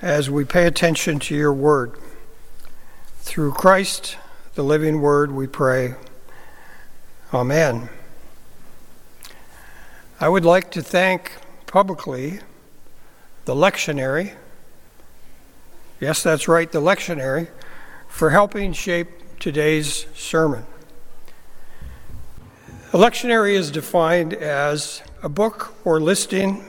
as we pay attention to your word. Through Christ, the living word, we pray. Amen. I would like to thank publicly the lectionary. Yes, that's right, the lectionary, for helping shape today's sermon. A lectionary is defined as a book or listing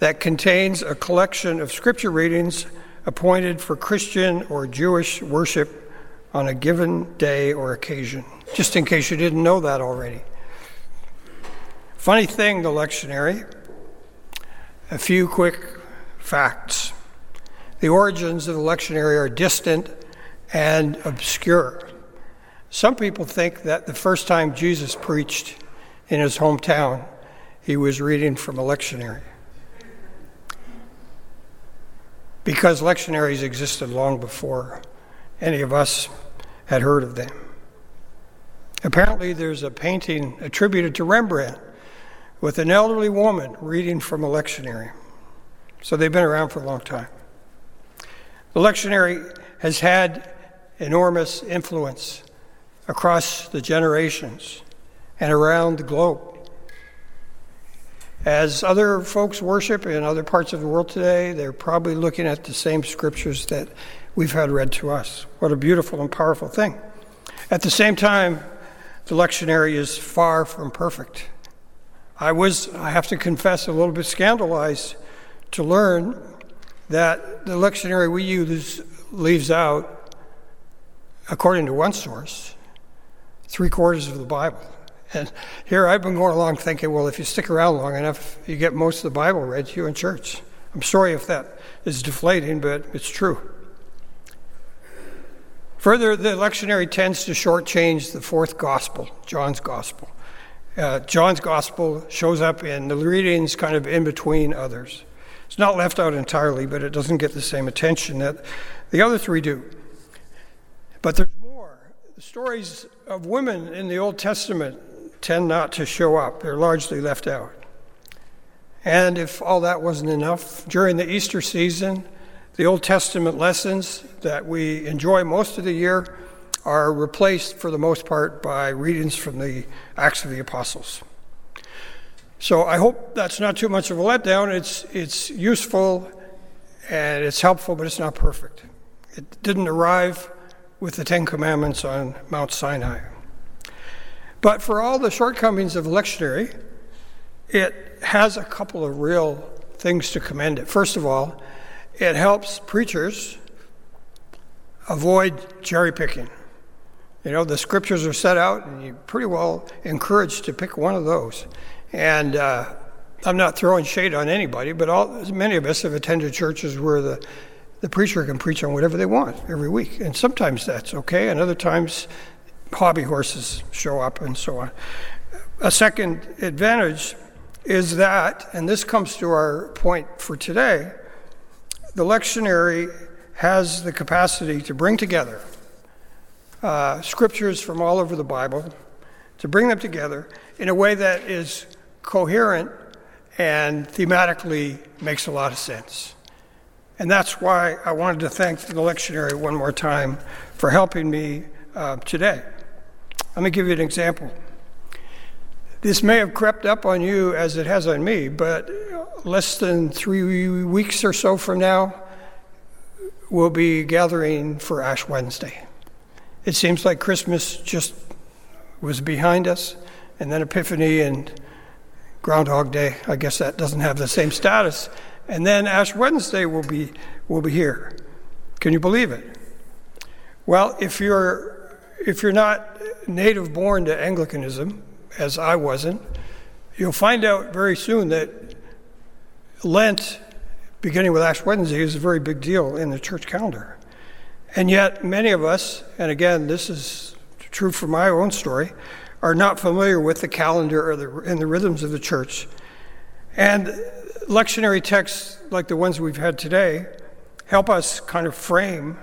that contains a collection of scripture readings appointed for Christian or Jewish worship on a given day or occasion, just in case you didn't know that already. Funny thing, the lectionary, a few quick facts. The origins of the lectionary are distant and obscure. Some people think that the first time Jesus preached in his hometown, he was reading from a lectionary. Because lectionaries existed long before any of us had heard of them. Apparently, there's a painting attributed to Rembrandt with an elderly woman reading from a lectionary. So they've been around for a long time. The lectionary has had enormous influence across the generations and around the globe. As other folks worship in other parts of the world today, they're probably looking at the same scriptures that we've had read to us. What a beautiful and powerful thing. At the same time, the lectionary is far from perfect. I was, I have to confess, a little bit scandalized to learn that the lectionary we use leaves out according to one source, three quarters of the Bible. And here I've been going along thinking, well, if you stick around long enough, you get most of the Bible read to you in church. I'm sorry if that is deflating, but it's true. Further, the lectionary tends to shortchange the fourth gospel, John's gospel. Uh, John's gospel shows up in the readings kind of in between others. It's not left out entirely, but it doesn't get the same attention that the other three do. But there's more. The stories of women in the Old Testament tend not to show up, they're largely left out. And if all that wasn't enough, during the Easter season, the Old Testament lessons that we enjoy most of the year are replaced for the most part by readings from the Acts of the Apostles. So I hope that's not too much of a letdown. It's, it's useful and it's helpful, but it's not perfect. It didn't arrive with the Ten Commandments on Mount Sinai. But for all the shortcomings of lectionary, it has a couple of real things to commend it. First of all, it helps preachers avoid cherry picking. You know, the scriptures are set out, and you're pretty well encouraged to pick one of those. And uh, I'm not throwing shade on anybody, but all, many of us have attended churches where the the preacher can preach on whatever they want every week. And sometimes that's okay, and other times hobby horses show up and so on. A second advantage is that, and this comes to our point for today, the lectionary has the capacity to bring together uh, scriptures from all over the Bible, to bring them together in a way that is coherent and thematically makes a lot of sense. And that's why I wanted to thank the lectionary one more time for helping me uh, today. Let me give you an example. This may have crept up on you as it has on me, but less than three weeks or so from now, we'll be gathering for Ash Wednesday. It seems like Christmas just was behind us, and then Epiphany and Groundhog Day. I guess that doesn't have the same status and then Ash Wednesday will be, will be here. Can you believe it? Well, if you're, if you're not native born to Anglicanism, as I wasn't, you'll find out very soon that Lent, beginning with Ash Wednesday, is a very big deal in the church calendar. And yet, many of us, and again, this is true for my own story, are not familiar with the calendar or the, and the rhythms of the church. And lectionary texts like the ones we've had today help us kind of frame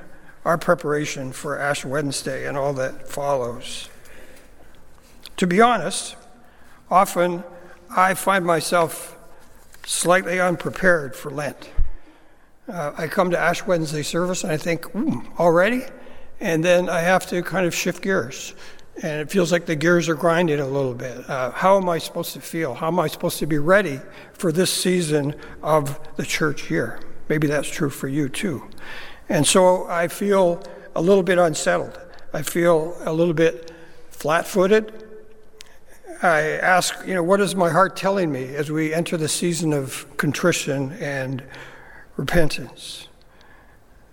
our preparation for Ash Wednesday and all that follows. To be honest, often I find myself slightly unprepared for Lent. Uh, I come to Ash Wednesday service and I think, already? And then I have to kind of shift gears. And it feels like the gears are grinding a little bit. Uh, how am I supposed to feel? How am I supposed to be ready for this season of the church year? Maybe that's true for you too. And so I feel a little bit unsettled. I feel a little bit flat footed. I ask, you know, what is my heart telling me as we enter the season of contrition and repentance?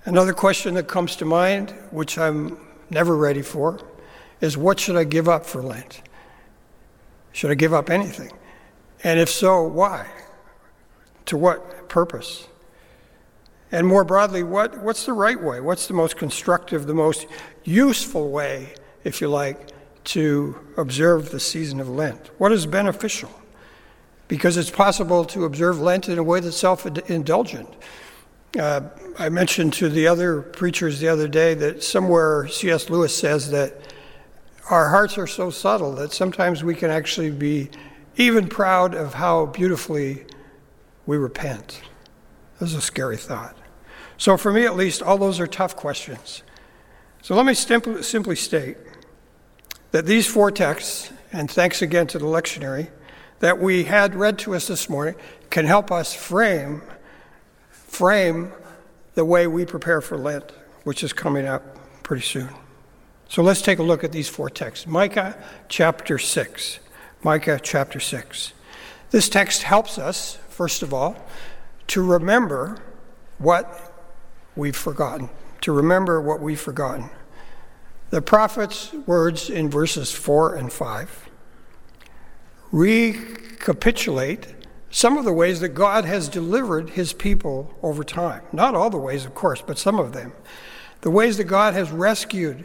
Another question that comes to mind, which I'm never ready for, is what should I give up for Lent? Should I give up anything? And if so, why? To what purpose? And more broadly, what, what's the right way? What's the most constructive, the most useful way, if you like, to observe the season of Lent? What is beneficial? Because it's possible to observe Lent in a way that's self indulgent. Uh, I mentioned to the other preachers the other day that somewhere C.S. Lewis says that our hearts are so subtle that sometimes we can actually be even proud of how beautifully we repent. This is a scary thought. So, for me at least, all those are tough questions. So, let me simply, simply state that these four texts, and thanks again to the lectionary, that we had read to us this morning can help us frame frame the way we prepare for Lent, which is coming up pretty soon. So let's take a look at these four texts. Micah chapter 6. Micah chapter 6. This text helps us, first of all, to remember what we've forgotten, to remember what we've forgotten. The prophet's words in verses 4 and 5 recapitulate some of the ways that God has delivered his people over time. Not all the ways, of course, but some of them. The ways that God has rescued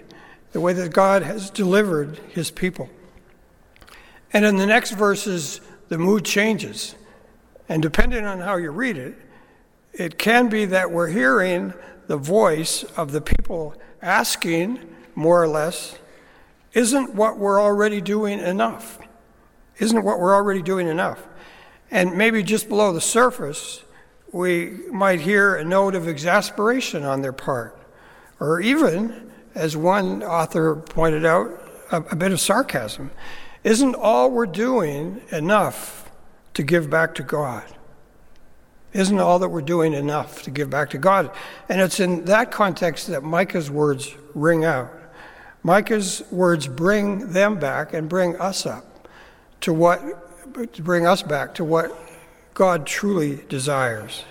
the way that God has delivered his people. And in the next verses, the mood changes. And depending on how you read it, it can be that we're hearing the voice of the people asking, more or less, isn't what we're already doing enough? Isn't what we're already doing enough? And maybe just below the surface, we might hear a note of exasperation on their part, or even as one author pointed out, a, a bit of sarcasm. Isn't all we're doing enough to give back to God? Isn't all that we're doing enough to give back to God? And it's in that context that Micah's words ring out. Micah's words bring them back and bring us up to what, to bring us back to what God truly desires.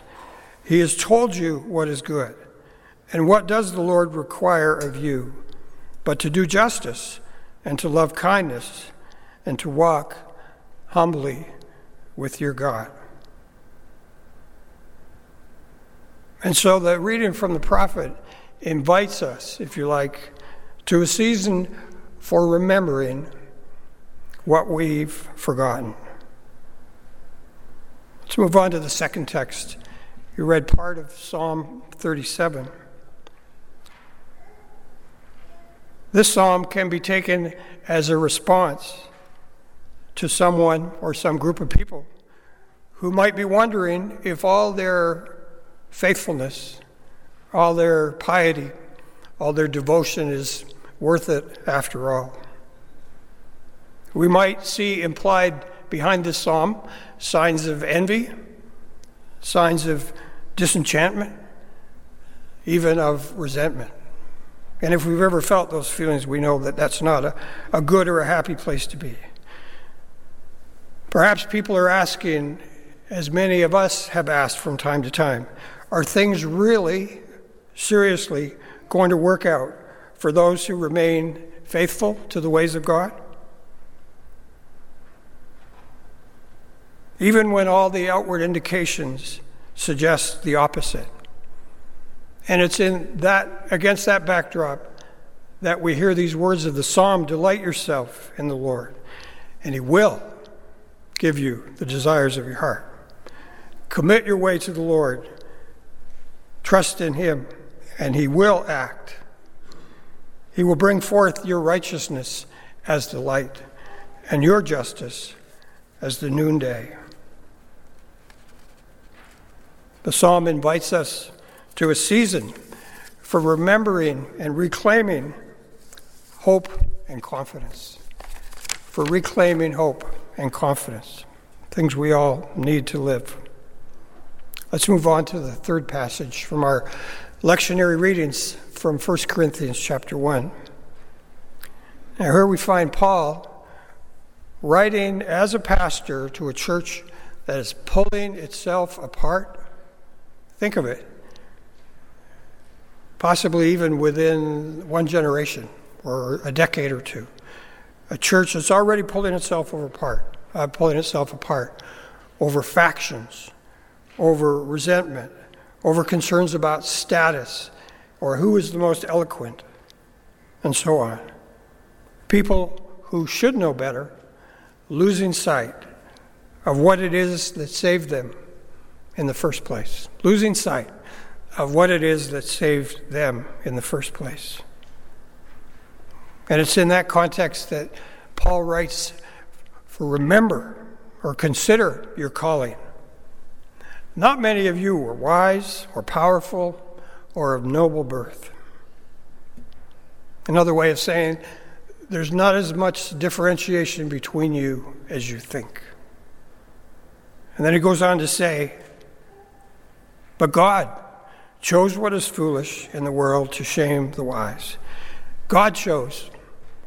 He has told you what is good. And what does the Lord require of you but to do justice and to love kindness and to walk humbly with your God? And so the reading from the prophet invites us, if you like, to a season for remembering what we've forgotten. Let's move on to the second text. You read part of Psalm 37. This psalm can be taken as a response to someone or some group of people who might be wondering if all their faithfulness, all their piety, all their devotion is worth it after all. We might see implied behind this psalm signs of envy, signs of disenchantment, even of resentment. And if we've ever felt those feelings, we know that that's not a, a good or a happy place to be. Perhaps people are asking, as many of us have asked from time to time, are things really, seriously going to work out for those who remain faithful to the ways of God? Even when all the outward indications suggest the opposite. And it's in that, against that backdrop that we hear these words of the psalm Delight yourself in the Lord, and He will give you the desires of your heart. Commit your way to the Lord, trust in Him, and He will act. He will bring forth your righteousness as the light, and your justice as the noonday. The psalm invites us to a season for remembering and reclaiming hope and confidence. For reclaiming hope and confidence, things we all need to live. Let's move on to the third passage from our lectionary readings from 1 Corinthians chapter 1. Now, here we find Paul writing as a pastor to a church that is pulling itself apart. Think of it. Possibly even within one generation or a decade or two. A church that's already pulling itself apart, uh, pulling itself apart over factions, over resentment, over concerns about status, or who is the most eloquent, and so on. People who should know better losing sight of what it is that saved them in the first place, losing sight of what it is that saved them in the first place. And it's in that context that Paul writes for remember or consider your calling. Not many of you were wise or powerful or of noble birth. Another way of saying, there's not as much differentiation between you as you think. And then he goes on to say, But God chose what is foolish in the world to shame the wise. God chose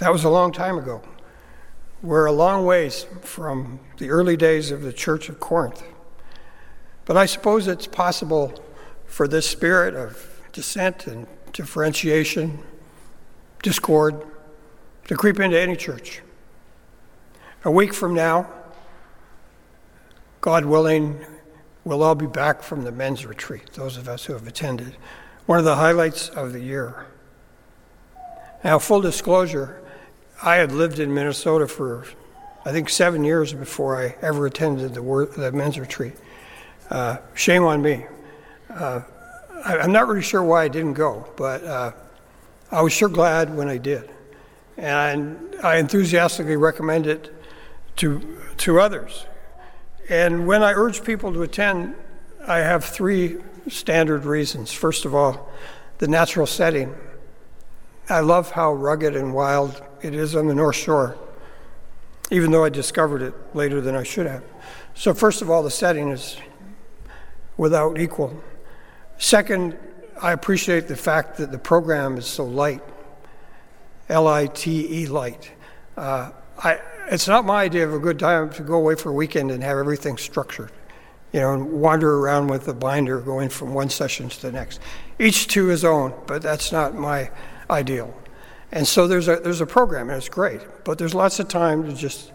that was a long time ago. We're a long ways from the early days of the Church of Corinth. But I suppose it's possible for this spirit of dissent and differentiation, discord, to creep into any church. A week from now, God willing, we'll all be back from the men's retreat, those of us who have attended. One of the highlights of the year. Now, full disclosure, I had lived in Minnesota for, I think, seven years before I ever attended the, the men's retreat. Uh, shame on me. Uh, I, am not really sure why I didn't go, but uh, I was sure glad when I did and I enthusiastically recommend it to, to others. And when I urge people to attend, I have three standard reasons. First of all, the natural setting. I love how rugged and wild it is on the North Shore, even though I discovered it later than I should have. So, first of all, the setting is without equal. Second, I appreciate the fact that the program is so light. L I T E, light. Uh, I, it's not my idea of a good time to go away for a weekend and have everything structured, you know, and wander around with a binder going from one session to the next. Each to his own, but that's not my ideal. And so there's a, there's a program, and it's great, but there's lots of time to just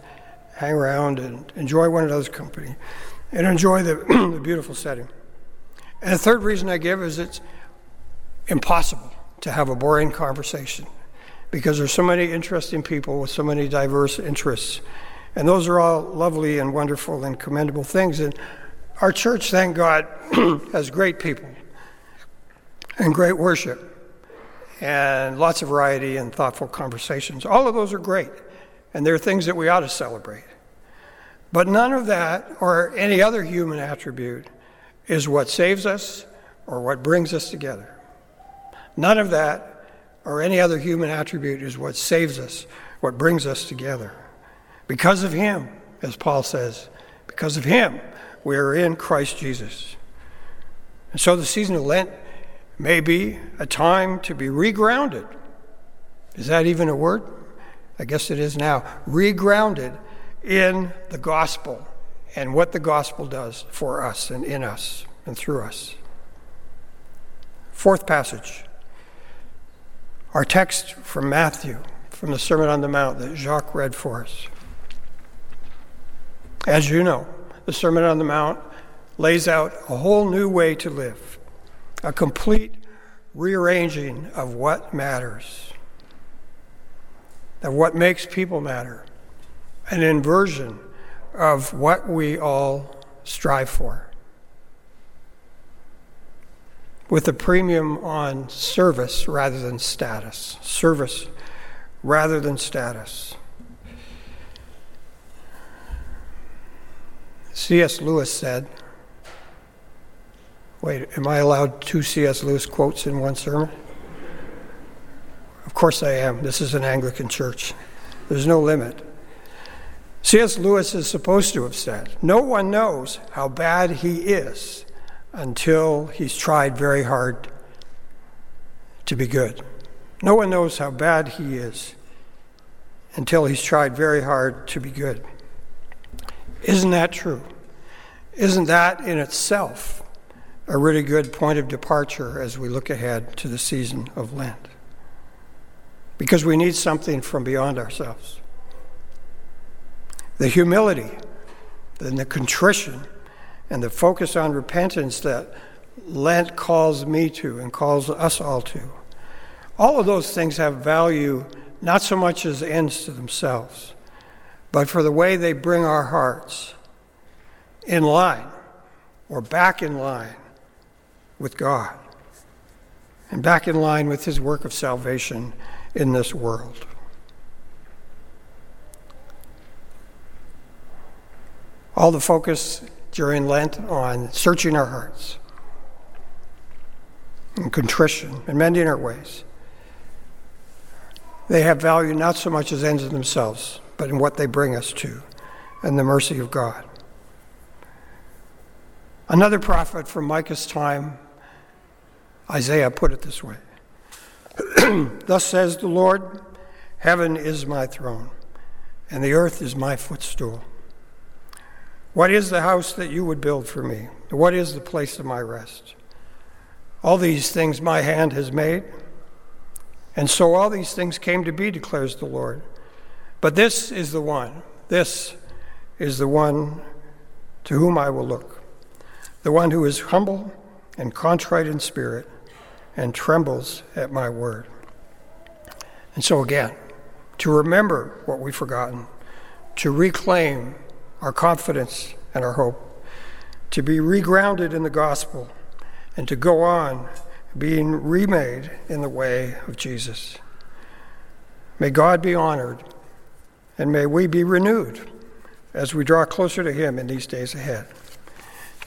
hang around and enjoy one another's company and enjoy the, the beautiful setting. And the third reason I give is it's impossible to have a boring conversation because there's so many interesting people with so many diverse interests. And those are all lovely and wonderful and commendable things. And our church, thank God, has great people and great worship and lots of variety and thoughtful conversations. All of those are great, and they're things that we ought to celebrate. But none of that or any other human attribute is what saves us or what brings us together. None of that or any other human attribute is what saves us, what brings us together. Because of Him, as Paul says, because of Him, we are in Christ Jesus. And so the season of Lent may be a time to be regrounded. Is that even a word? I guess it is now. Regrounded in the gospel and what the gospel does for us and in us and through us. Fourth passage our text from Matthew, from the Sermon on the Mount that Jacques read for us. As you know, the Sermon on the Mount lays out a whole new way to live. A complete rearranging of what matters, of what makes people matter, an inversion of what we all strive for. With a premium on service rather than status. Service rather than status. C.S. Lewis said, Wait, am I allowed two C.S. Lewis quotes in one sermon? Of course I am. This is an Anglican church. There's no limit. C.S. Lewis is supposed to have said, No one knows how bad he is until he's tried very hard to be good. No one knows how bad he is until he's tried very hard to be good. Isn't that true? Isn't that in itself a really good point of departure as we look ahead to the season of Lent? Because we need something from beyond ourselves. The humility and the contrition and the focus on repentance that Lent calls me to and calls us all to. All of those things have value not so much as ends to themselves, but for the way they bring our hearts in line or back in line with God and back in line with His work of salvation in this world. All the focus during Lent on searching our hearts and contrition and mending our ways. They have value not so much as ends in themselves, but in what they bring us to and the mercy of God. Another prophet from Micah's time, Isaiah, put it this way Thus says the Lord, Heaven is my throne, and the earth is my footstool. What is the house that you would build for me? What is the place of my rest? All these things my hand has made. And so all these things came to be, declares the Lord. But this is the one, this is the one to whom I will look, the one who is humble and contrite in spirit and trembles at my word. And so, again, to remember what we've forgotten, to reclaim our confidence and our hope, to be regrounded in the gospel, and to go on being remade in the way of Jesus. May God be honored, and may we be renewed as we draw closer to Him in these days ahead.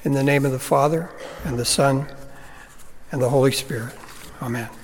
In the name of the Father, and the Son, and the Holy Spirit. Amen.